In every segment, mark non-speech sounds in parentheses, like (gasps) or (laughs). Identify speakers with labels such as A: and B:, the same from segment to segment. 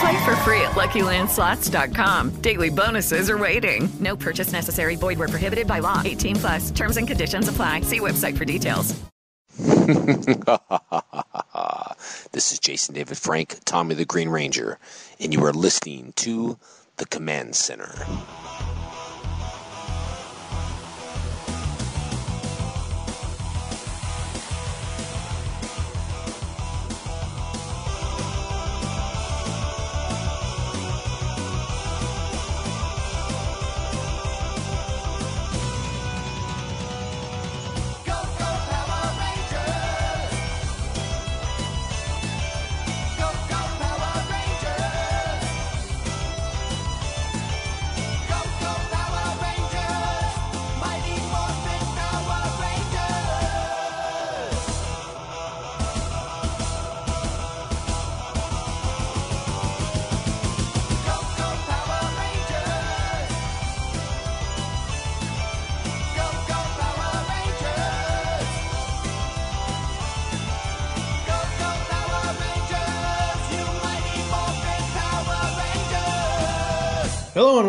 A: Play for free at LuckyLandSlots.com. Daily bonuses are waiting. No purchase necessary. Void where prohibited by law. 18 plus. Terms and conditions apply. See website for details. (laughs)
B: this is Jason David Frank, Tommy the Green Ranger, and you are listening to the Command Center.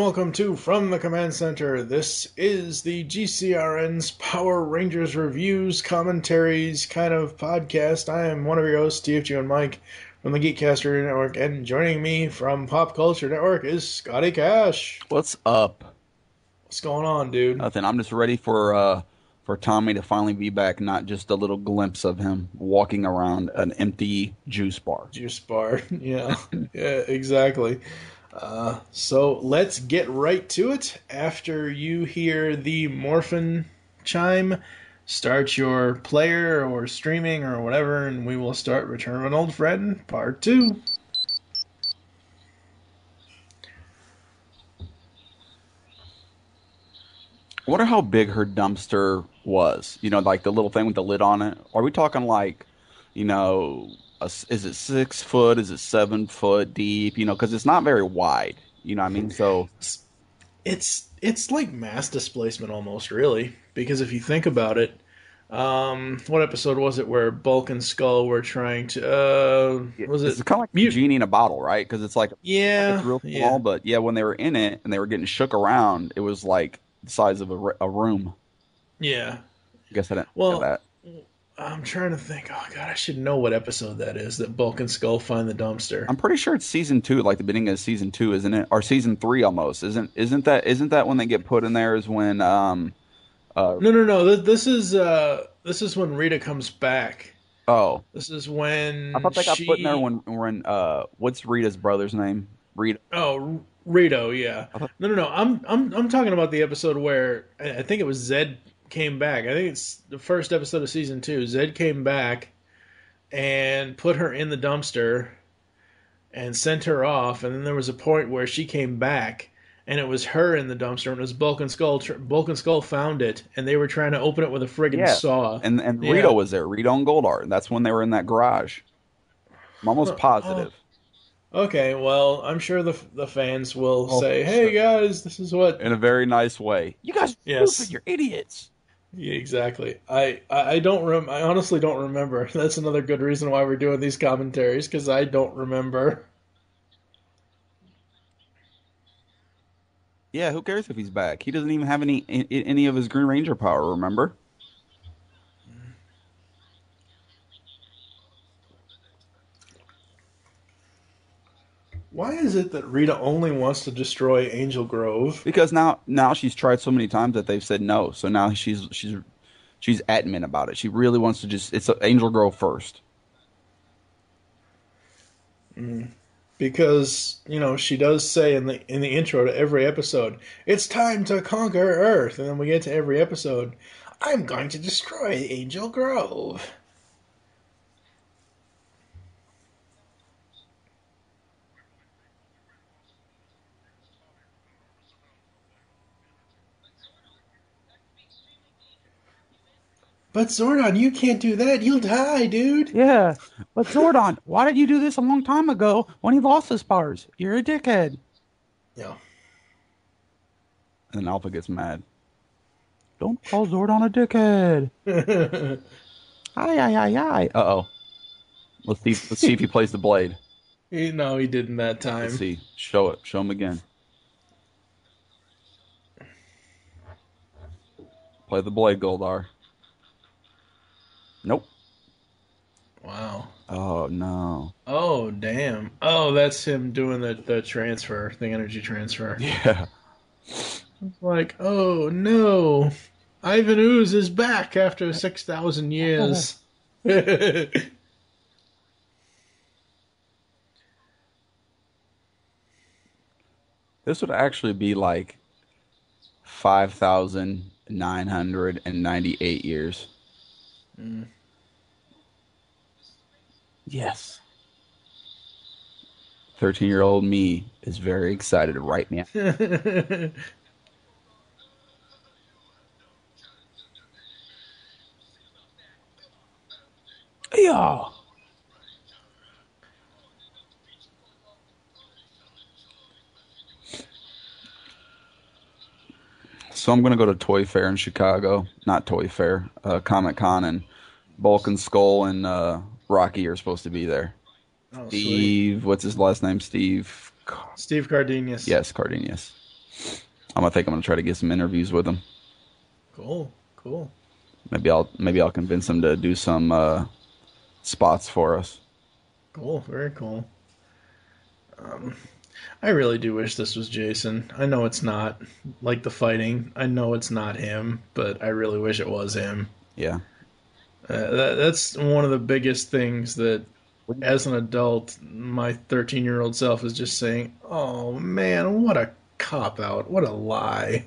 C: Welcome to From the Command Center. This is the GCRN's Power Rangers reviews, commentaries kind of podcast. I am one of your hosts, TFG and Mike from the Geekcaster Network, and joining me from Pop Culture Network is Scotty Cash.
D: What's up?
C: What's going on, dude?
D: Nothing. I'm just ready for uh for Tommy to finally be back, not just a little glimpse of him walking around an empty juice bar.
C: Juice bar, (laughs) yeah, (laughs) yeah, exactly. Uh, so let's get right to it. After you hear the Morphin chime, start your player or streaming or whatever, and we will start Return of an Old Friend Part 2.
D: I wonder how big her dumpster was. You know, like the little thing with the lid on it. Are we talking like, you know, a, is it six foot? Is it seven foot deep? You know, because it's not very wide. You know what I mean? So
C: It's it's like mass displacement almost, really, because if you think about it, um, what episode was it where Bulk and Skull were trying to? Uh, was
D: it's
C: it?
D: kind of like
C: Mute-
D: genie in a bottle, right? Because it's like
C: Yeah,
D: it's real small,
C: yeah.
D: but yeah, when they were in it and they were getting shook around, it was like the size of a room.
C: Yeah.
D: I guess I didn't
C: Well,
D: that.
C: I'm trying to think. Oh god, I should know what episode that is. That Bulk and Skull find the dumpster.
D: I'm pretty sure it's season two, like the beginning of season two, isn't it? Or season three almost, isn't? Isn't that? Isn't that when they get put in there? Is when um, uh,
C: No, no, no. This, is uh, this is when Rita comes back.
D: oh,
C: This is when
D: I thought they got
C: she...
D: put in there when when uh, what's Rita's brother's name? Rita.
C: Oh, Rito, yeah. No, no, no. I'm I'm I'm talking about the episode where I I think it was Zedd came back. I think it's the first episode of season two. Zedd came back and put her in the dumpster and sent her off. And then there was a point where she came back and it was her in the dumpster and it was Bulk and Skull. Bulk and Skull found it and they were trying to open it with a friggin'
D: Yeah,
C: saw.
D: and and
C: Yeah.
D: Rito was there. Rito and Goldar. That's when they were in that garage. I'm almost positive. Oh.
C: Okay, well, I'm sure the the fans will
D: Oh,
C: say, "Hey guys, this is what
D: In a very nice way. You guys,
C: Yes.
D: you're idiots.
C: Yeah, exactly. I, I don't rem- I honestly don't remember. (laughs) That's another good reason why we're doing these commentaries because I don't remember.
D: Yeah, who cares if he's back? He doesn't even have any any of his Green Ranger power. Remember?
C: Why is it that Rita only wants to destroy Angel Grove?
D: Because now now she's tried so many times that they've said no. So now she's she's she's adamant about it. She really wants to just it's Angel Grove first. Mm.
C: because you know she does say in the in the intro to every episode, "It's time to conquer Earth," and then we get to every episode, "I'm going to destroy Angel Grove." But Zordon, you can't do that. You'll die, dude.
D: Yeah, but Zordon, why did you do this a long time ago when he lost his powers? You're a dickhead.
C: Yeah.
D: And then Alpha gets mad. Don't call Zordon a dickhead. (laughs) Aye, aye, aye, aye. Uh oh. Let's see. Let's see if he plays the blade. (laughs)
C: He, no, he didn't that time.
D: Let's see. Show it. Show him again. Play the blade, Goldar. Nope.
C: Wow.
D: Oh no.
C: Oh damn. Oh, that's him doing the the transfer, the energy transfer. (laughs)
D: Yeah.
C: Like, oh no, Ivan Ooze is back after six thousand years. (laughs)
D: This would actually be like five thousand nine hundred and ninety-eight years. Mm. Yes. Thirteen-year-old me is very excited right now. (laughs) Yeah. So I'm gonna go to Toy Fair in Chicago. Not Toy Fair, uh, Comic Con, and Bulk and Skull and uh, Rocky are supposed to be there.
C: Oh, sweet.
D: Steve, what's his last name? Steve.
C: Steve Cardenas.
D: Yes, Cardenas. I'm gonna think I'm gonna try to get some interviews with him.
C: Cool. Cool.
D: Maybe I'll maybe I'll convince him to do some uh, spots for us.
C: Cool. Very cool. Um, I really do wish this was Jason. I know it's not. Like the fighting, I know it's not him, but I really wish it was him.
D: Yeah.
C: Uh, that, that's one of the biggest things that, as an adult, my 13 year old self is just saying, "Oh man, what a cop out! What a lie!"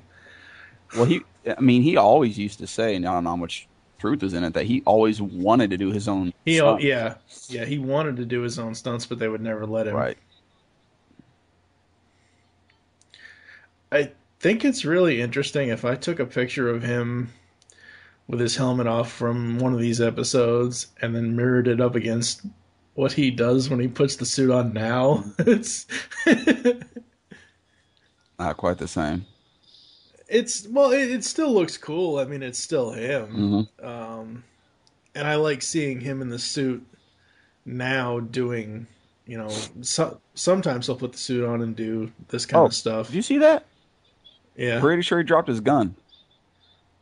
D: Well, he. I mean, he always used to say, and I don't know how much truth is in it, that he always wanted to do his own.
C: He,
D: stunts.
C: yeah, yeah, he wanted to do his own stunts, but they would never let him.
D: Right.
C: I think it's really interesting if I took a picture of him with his helmet off from one of these episodes and then mirrored it up against what he does when he puts the suit on now. (laughs) It's
D: Not quite the same.
C: it's well, it, it still looks cool. I mean, it's still him.
D: Mhm.
C: Um, and I like seeing him in the suit now doing, you know, so, sometimes he'll put the suit on and do this kind
D: Oh,
C: of stuff.
D: Did you see that?
C: Yeah.
D: Pretty sure he dropped his gun.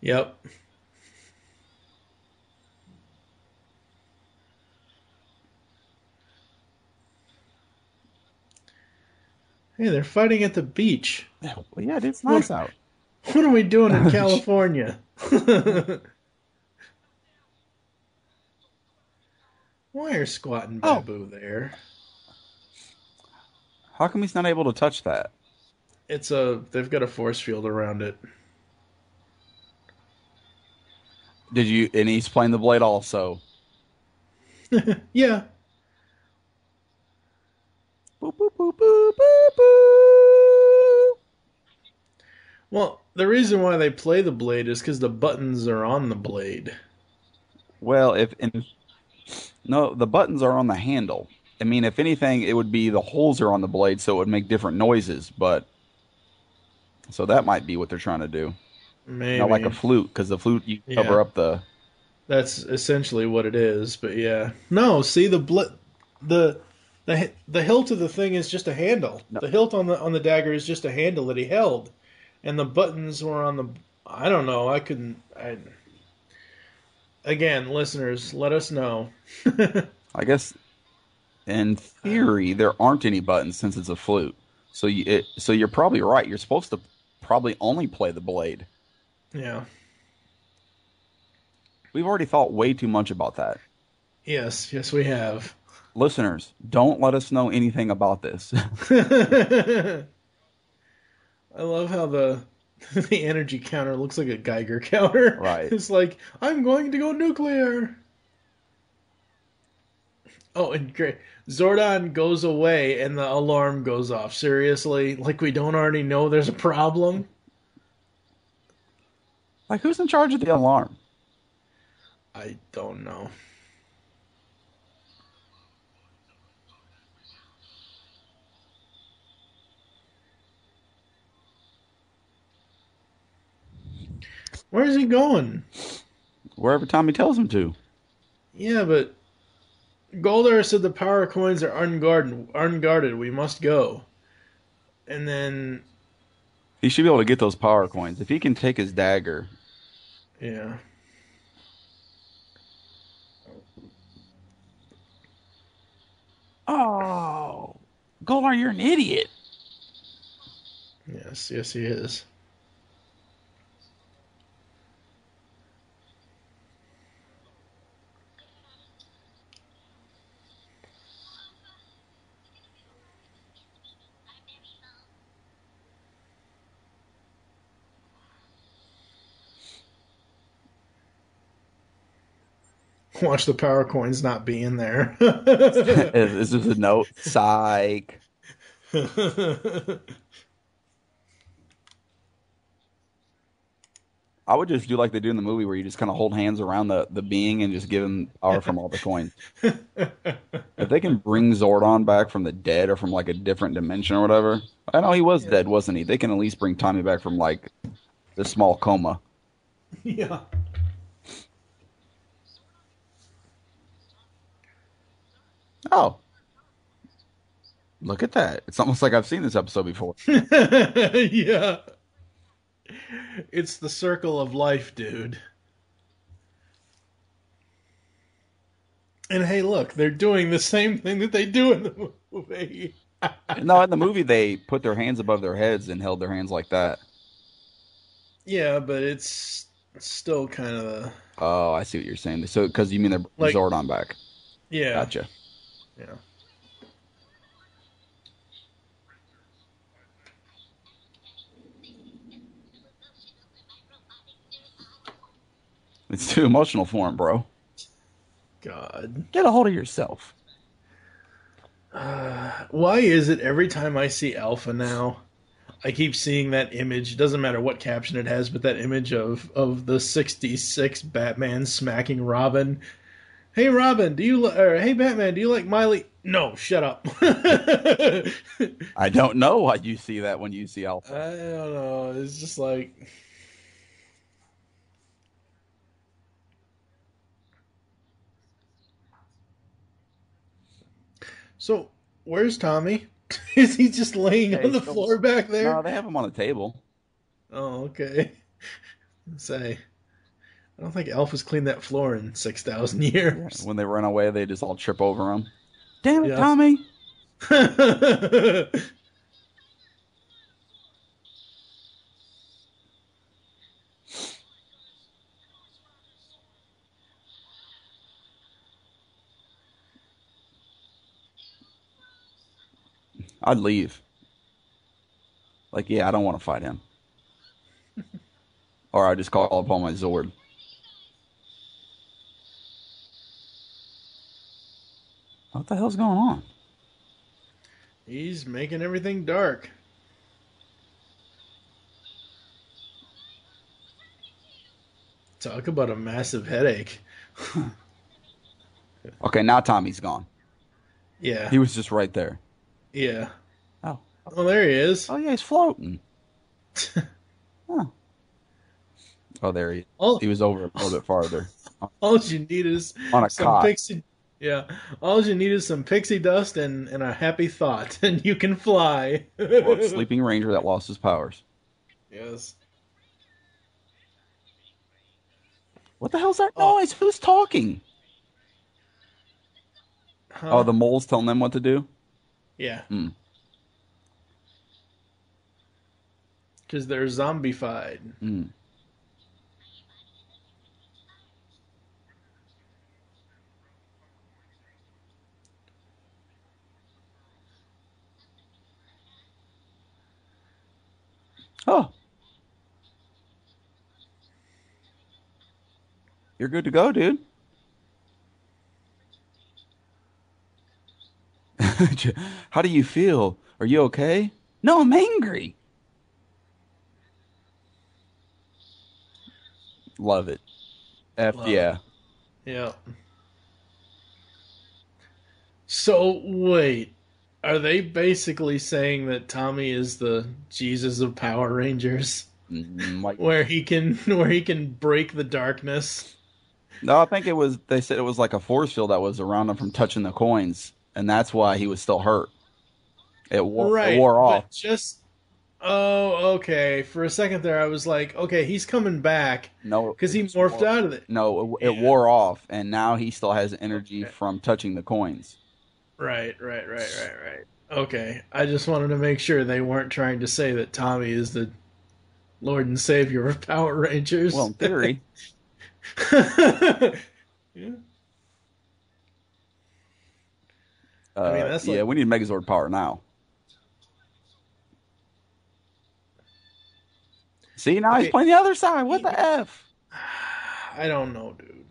C: Yep. Hey, they're fighting at the beach.
D: Well, yeah, it's nice out.
C: What are we doing in California? (laughs) Why are Squatt and
D: Oh.
C: Baboo there?
D: How come he's not able to touch that?
C: It's a they've got a force field around it.
D: Did you? And he's playing the blade also. (laughs)
C: Yeah.
D: Boop, boop, boop.
C: Well, the reason why they play the blade is because the buttons are on the blade.
D: Well, if in, no, the buttons are on the handle. I mean, if anything, it would be the holes are on the blade, so it would make different noises. But so that might be what they're trying to do.
C: Maybe
D: Not like a flute, because the flute you
C: Yeah.
D: cover up the.
C: That's essentially what it is, but yeah. No, see the bl- the the the hilt of the thing is just a handle. The hilt on the on the dagger is just a handle that he held, and the buttons were on the. I don't know. I couldn't. I, again, listeners, let us know. (laughs)
D: I guess, in theory, there aren't any buttons since it's a flute. So you, it, so you're probably right. You're supposed to probably only play the blade.
C: Yeah.
D: We've already thought way too much about that.
C: Yes, yes, we have.
D: Listeners, don't let us know anything about this. (laughs) (laughs)
C: I love how the (laughs) the energy counter looks like a Geiger counter.
D: Right.
C: It's like I'm going to go nuclear. Oh, and great. Zordon goes away and the alarm goes off. Seriously? Like we don't already know there's a problem?
D: like, who's in charge of the alarm?
C: I don't know. Where's he going?
D: Wherever Tommy tells him to.
C: Yeah, but Goldar said the power coins are unguarded. Unguarded. We must go. And then,
D: He should be able to get those power coins. If he can take his dagger,
C: yeah.
D: oh, Goldar, you're an idiot.
C: Yes, yes, he is. (laughs) Watch the power coins not be in there. (laughs)
D: Is this a note? Psych. I would just do like they do in the movie, where you just kind of hold hands around the, the being and just give him power from all the coins. (laughs) if they can bring Zordon back from the dead or from like a different dimension or whatever, I know he was dead, wasn't he? They can at least bring Tommy back from like the small coma.
C: yeah.
D: Oh, look at that! It's almost like I've seen this episode before. (laughs)
C: yeah. It's the circle of life, dude. And hey, look, they're doing the same thing that they do in the movie. (laughs)
D: no, in the movie they put their hands above their heads and held their hands like that.
C: Yeah, but it's still kind of
D: Oh, I see what you're saying. So, because you mean they're
C: Like-
D: Zordon back?
C: yeah,
D: Gotcha.
C: Yeah.
D: It's too emotional for him, bro.
C: God,
D: Get a hold of yourself.
C: Uh, why is it every time I see Alpha now, I keep seeing that image? Doesn't matter what caption it has, but that image of of the '66 Batman smacking Robin. Hey Robin, do you li- or hey Batman, do you like Miley? No, shut up. I (laughs)
D: I don't know why you see that when you see Alpha.
C: I don't know. It's just like So, where's Tommy? (laughs) Is he just laying
D: Hey,
C: on the
D: still-
C: floor back there?
D: No, they have him on a table.
C: Oh, okay. (laughs) Say, I don't think Elf has cleaned that floor in six thousand years.
D: When they run away, they just all trip over him. Damn it,
C: Yeah.
D: Tommy! (laughs) I'd leave. Like, yeah, I don't want to fight him. (laughs) or I just call upon my Zord. What the hell's going on?
C: He's making everything dark. Talk about a massive headache. (laughs)
D: Okay, now Tommy's gone.
C: Yeah,
D: He was just right there.
C: yeah.
D: Oh.
C: Oh, there he is.
D: Oh yeah, he's floating. (laughs) huh. Oh, there he. is.
C: All,
D: He was over a little bit farther. (laughs)
C: all you need is
D: On a
C: some
D: cot.
C: pixie. Yeah, all you need is some pixie dust and, and a happy thought, (laughs) and you can fly.
D: Or a sleeping ranger that lost his powers.
C: Yes.
D: What the hell's that noise? Who's talking?
C: Huh?
D: Oh, the mole's telling them what to do.
C: yeah.
D: Hmm.
C: Because they're zombified.
D: Hmm. Oh. You're good to go, dude. (laughs) How do you feel? Are you okay? No, I'm angry. Love it. F
C: Love
D: yeah.
C: Yeah. So wait, are they basically saying that Tommy is the Jesus of Power Rangers,
D: Mm, like-
C: where he can (laughs) where he can break the darkness?
D: no, I think it was. They said it was like a force field that was around him from touching the coins, and that's why he was still hurt. It wore,
C: right.
D: it wore off.
C: Just oh, okay. For a second there, I was like, okay, he's coming back
D: No,
C: because he morphed
D: wore-
C: out of it.
D: No, it, it
C: Yeah.
D: wore off, and now he still has energy
C: Okay.
D: from touching the coins.
C: Right, right, right, right, right. Okay, I just wanted to make sure they weren't trying to say that Tommy is the Lord and Savior of Power Rangers.
D: Well, in theory,
C: yeah. (laughs)
D: uh,
C: mean, that's
D: yeah,
C: like-
D: we need Megazord power now. See, now he's playing the other side. What the f? (sighs)
C: I don't know, dude.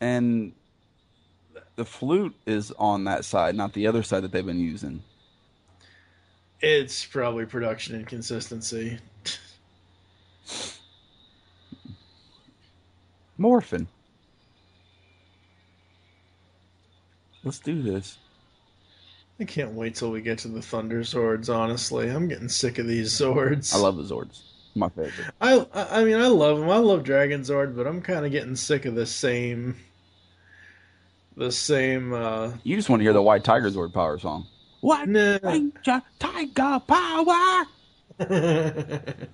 D: And the flute is on that side, not the other side that they've been using.
C: It's probably production inconsistency.
D: Morphin. Let's do this.
C: I can't wait till we get to the Thunder Swords. Honestly, I'm getting sick of these swords.
D: I love the Zords. My favorite.
C: I I I mean I love them. I love Dragon Zord, but I'm kind of getting sick of the same. The same. uh
D: You just want to hear the White Tiger Zord power song. White
C: Nah.
D: Ranger Tiger Power. (laughs)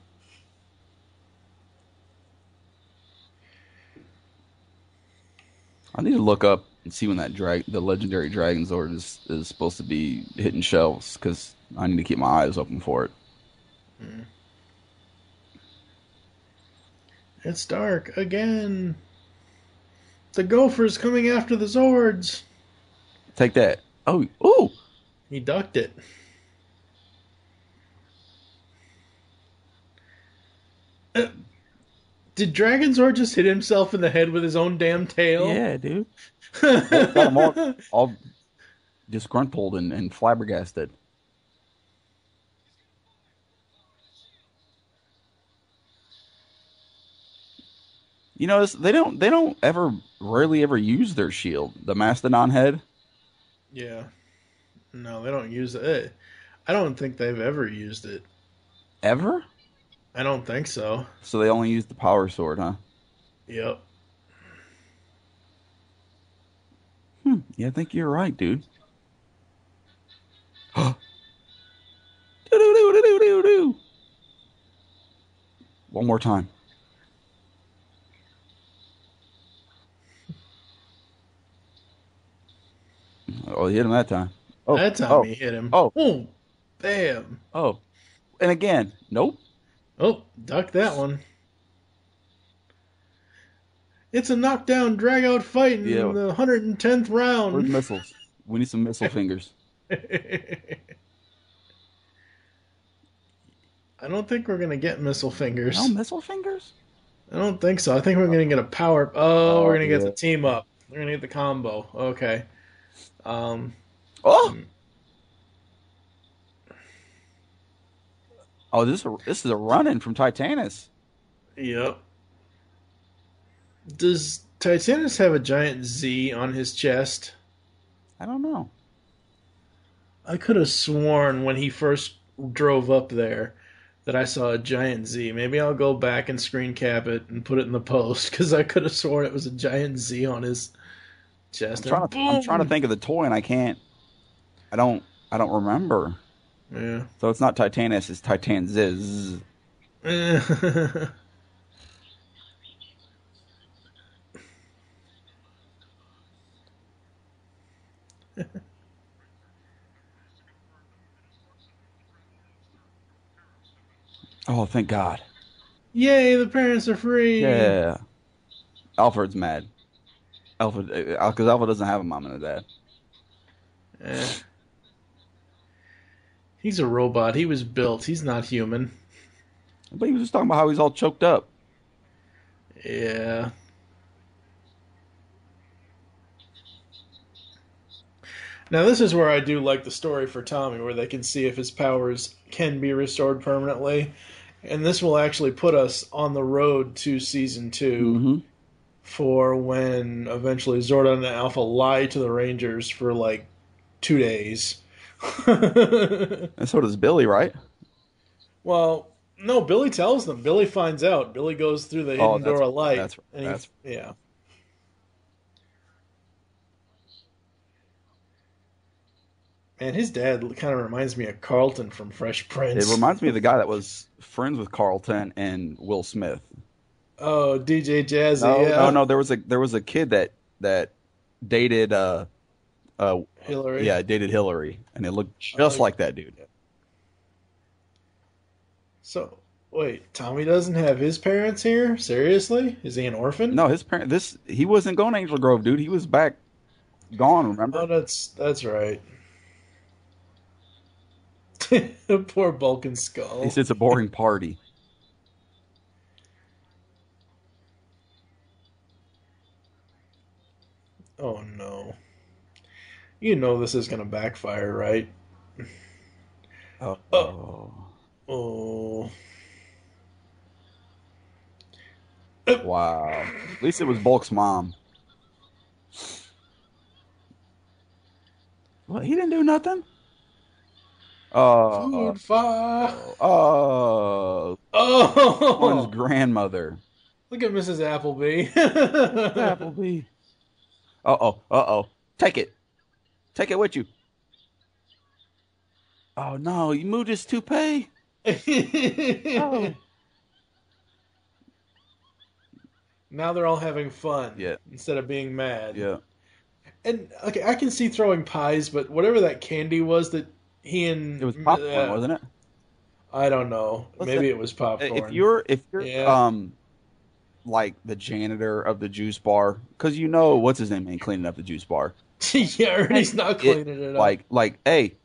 D: I need to look up and see when that drag, the legendary Dragon Zord is, is supposed to be hitting shelves because I need to keep my eyes open for it.
C: it's dark again. The Gopher's coming after the Zords.
D: Take that. Oh, ooh.
C: He ducked it. Uh, Did Dragon Zord just hit himself in the head with his own damn tail?
D: Yeah, dude. Got 'em all, all disgruntled and, and flabbergasted. You know, they don't they don't ever rarely ever use their shield, the mastodon head.
C: Yeah. No, they don't use it. I don't think they've ever used it.
D: Ever?
C: I don't think so.
D: So they only use the power sword, huh?
C: Yep.
D: Hmm. Yeah, I think you're right, dude. (gasps) One more time. Oh, he hit him that time. Oh,
C: that time
D: oh,
C: he hit him.
D: Oh.
C: Boom. Bam.
D: oh, and again, nope.
C: Oh, duck that one. It's a knockdown, drag out fight in
D: Yeah.
C: the 110th round.
D: Where's
C: round.
D: missiles? We need some missile fingers. (laughs)
C: I don't think we're gonna get missile fingers.
D: No missile fingers.
C: I don't think so. I think we're gonna get a power. Oh,
D: Oh,
C: we're gonna oh,
D: get
C: the team up. We're gonna get the combo. Okay. Um.
D: Oh. Oh, this is a, this is a run-in from Titanus.
C: Yep. Does Titanus have a giant Z on his chest?
D: I don't know.
C: I could have sworn when he first drove up there that I saw a giant Z. Maybe I'll go back and screen cap it and put it in the post (laughs) because I could have sworn it was a giant Z on his chest.
D: I'm trying, to, I'm trying to think of the toy, and I can't. I don't. I don't remember.
C: Yeah.
D: So it's not Titanus. It's Titanziz. (laughs) Oh, thank God.
C: Yay, the parents are free.
D: Yeah. Alfred's mad. Alfred, because Alpha doesn't have a mom and a dad.
C: Eh. He's a robot. He was built. He's not human.
D: But he was just talking about how he's all choked up.
C: Yeah. Now this is where I do like the story for Tommy, where they can see if his powers can be restored permanently, and this will actually put us on the road to season 2
D: Mm-hmm.
C: For when eventually Zordon and Alpha lie to the Rangers for like two days. (laughs)
D: And so does Billy, right?
C: Well, no, Billy tells them. Billy finds out. Billy goes through the oh, hidden
D: Oh, that's-
C: door of light.
D: that's-
C: and he-
D: that's-
C: yeah. Man, his dad kind of reminds me of Carlton from Fresh Prince.
D: It reminds me of the guy that was (laughs) friends with Carlton and Will Smith.
C: Oh, DJ Jazzy.
D: No,
C: yeah.
D: no, no. There was a there was a kid that that dated uh uh
C: Hilary.
D: yeah dated Hilary, and it looked just
C: Oh,
D: like that dude.
C: So, wait, Tommy doesn't have his parents here? Seriously? Is he an orphan?
D: No, his parent. This he wasn't going to Angel Grove, dude. He was back, gone. Remember?
C: Oh, that's that's right. (laughs) Poor Bulk and Skull.
D: He said it's a boring party.
C: Oh no. You know this is gonna backfire, right?
D: Oh,
C: Oh. Oh.
D: wow. At least it was Bulk's mom. What? He didn't do nothing. Uh,
C: Food fire.
D: uh,
C: Oh.
D: one's grandmother.
C: Look at Mrs. Appleby.
D: Appleby. (laughs) Uh oh. Uh oh. Take it. Take it with you. Oh no! You moved his toupee. (laughs) Oh.
C: Now they're all having fun.
D: Yeah.
C: Instead of being mad.
D: Yeah.
C: And okay, I can see throwing pies, but whatever that candy was that he and
D: It was popcorn,
C: uh,
D: wasn't it?
C: I don't know.
D: What's
C: Maybe
D: that?
C: it was popcorn.
D: If you're if you're
C: Yeah.
D: um like the janitor of the juice bar, because you know what's his name ain't cleaning up the juice bar. (laughs)
C: yeah, Ernie's not cleaning it, up.
D: Like like hey,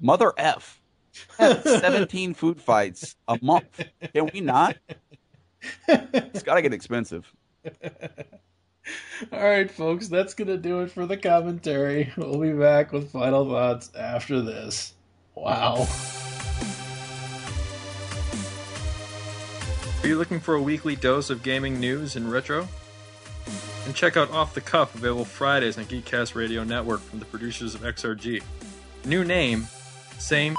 D: mother f. (laughs) Seventeen food fights a month. Can we not? It's got to get expensive. (laughs)
C: All right, folks, that's going to do it for the commentary. We'll be back with final thoughts after this. Wow.
E: Are you looking for a weekly dose of gaming news and retro? And check out Off the Cuff, available Fridays on Geekcast Radio Network from the producers of XRG. New name, same.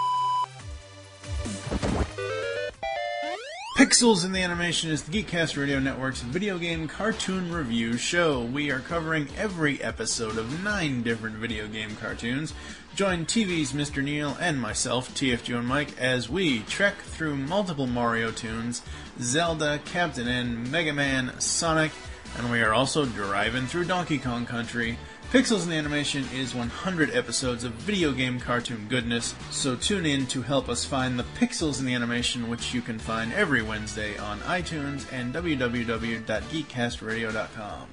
F: Pixels in the Animation is the Geekcast Radio Network's video game cartoon review show. We are covering every episode of nine different video game cartoons. Join TV's Mr. Neil and myself, TFG and Mike, as we trek through multiple Mario tunes, Zelda, Captain N, Mega Man, Sonic, and we are also driving through Donkey Kong Country. Pixels in the Animation is 100 episodes of video game cartoon goodness, so tune in to help us find the Pixels in the Animation, which you can find every Wednesday on iTunes and www.geekcastradio.com.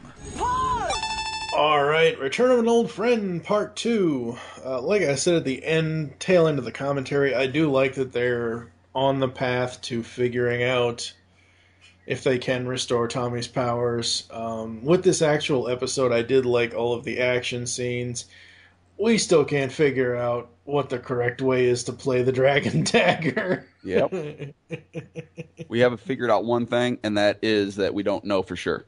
C: All right, Return of an Old Friend, Part 2. Uh, like I said at the end, tail end of the commentary, I do like that they're on the path to figuring out if they can restore Tommy's powers. Um, with this actual episode, I did like all of the action scenes. We still can't figure out what the correct way is to play the (laughs) Dragon Dagger.
D: Yep. (laughs) we haven't figured out one thing, and that is that we don't know for sure.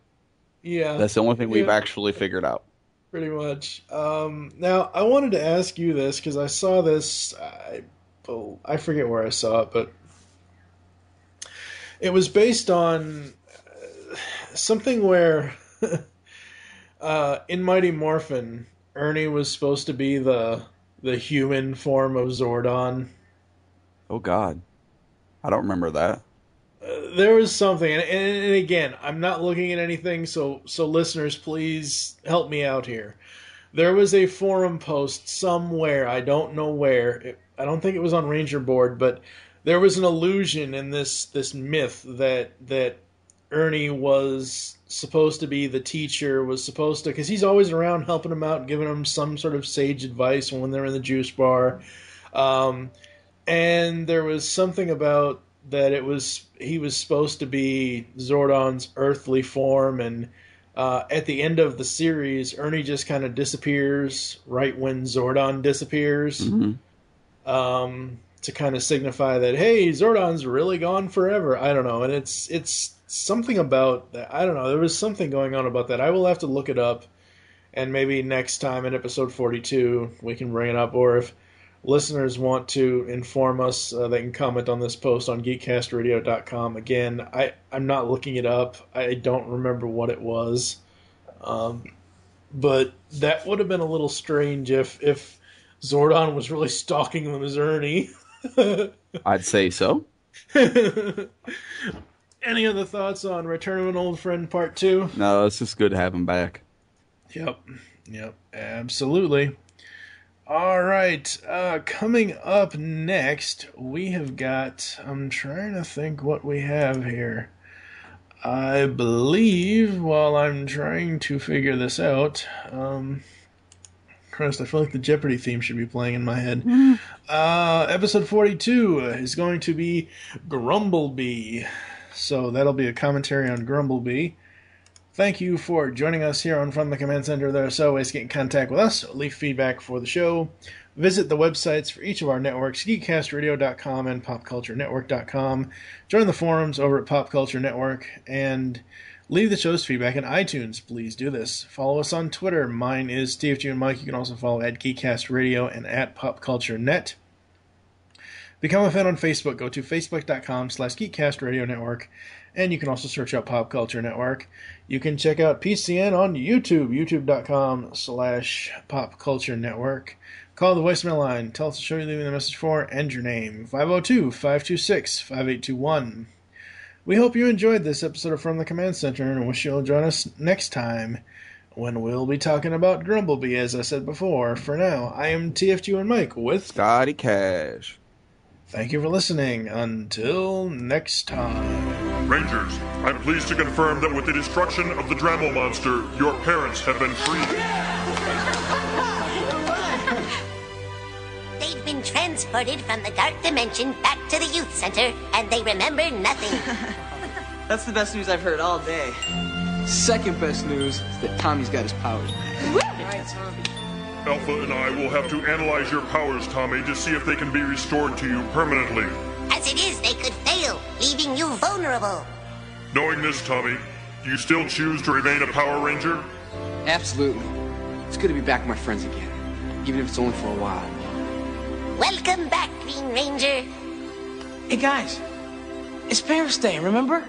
C: yeah.
D: That's the only thing we've
C: Yeah.
D: actually figured out.
C: pretty much. Um, now, I wanted to ask you this because I saw this. I, oh, I forget where I saw it, but it was based on uh, something where (laughs) uh, in Mighty Morphin, Ernie was supposed to be the the human form of Zordon.
D: Oh God, I don't remember that.
C: Uh, there was something, and, and, and again, I'm not looking at anything, so so listeners, please help me out here. There was a forum post somewhere, I don't know where. It, I don't think it was on Ranger Board, but there was an illusion in this this myth that that Ernie was supposed to be the teacher, was supposed to because he's always around helping him out, giving him some sort of sage advice when they're in the juice bar. Um, and there was something about that it was he was supposed to be Zordon's earthly form, and uh, at the end of the series, Ernie just kind of disappears right when Zordon disappears,
D: Mm-hmm.
C: um, to kind of signify that hey, Zordon's really gone forever. I don't know, and it's it's something about that. I don't know. There was something going on about that. I will have to look it up, and maybe next time in episode forty-two we can bring it up, or if listeners want to inform us, uh, they can comment on this post on geekcastradio.com. Again, I, I'm not looking it up. I don't remember what it was. Um, but that would have been a little strange if, if Zordon was really stalking as Ernie. (laughs)
D: I'd say so. (laughs)
C: Any other thoughts on Return of an Old Friend Part 2?
D: No, it's just good to have him back.
C: Yep. Yep. Absolutely. All right. Uh, coming up next, we have got. I'm trying to think what we have here. I believe while I'm trying to figure this out, um, Christ, I feel like the Jeopardy theme should be playing in my head. (laughs) Uh, episode 42 is going to be Grumblebee. So that'll be a commentary on Grumblebee. Thank you for joining us here on From the Command Center. There are so ways to get in contact with us, leave feedback for the show, visit the websites for each of our networks, geekcastradio.com and popculturenetwork.com, join the forums over at Pop Culture Network, and leave the show's feedback in iTunes. Please do this. Follow us on Twitter. Mine is TFG and Mike. You can also follow at Geekcast Radio and at Pop Culture Net. Become a fan on Facebook. Go to facebook.com slash Geekcast Radio Network. And you can also search out Pop Culture Network. You can check out PCN on YouTube, youtube.com slash Pop Culture Network. Call the voicemail line. Tell us the show you're leaving the message for and your name. 502-526-5821. We hope you enjoyed this episode of From the Command Center and wish you'll join us next time when we'll be talking about Grumblebee, as I said before. For now, I am TFG and Mike with
D: Scotty Cash.
C: Thank you for listening. Until next time.
G: Rangers, I'm pleased to confirm that with the destruction of the Dramole monster, your parents have been freed.
H: They've transported from the dark dimension back to the youth center, and they remember nothing. (laughs)
I: That's the best news I've heard all day.
J: Second best news is that Tommy's got his powers back.
G: Alpha and I will have to analyze your powers, Tommy, to see if they can be restored to you permanently.
H: As it is, they could fail, leaving you vulnerable.
G: Knowing this, Tommy, do you still choose to remain a Power Ranger?
J: Absolutely. It's good to be back with my friends again, even if it's only for a while.
H: Welcome back, Green Ranger.
J: Hey guys, it's Paris Day, remember?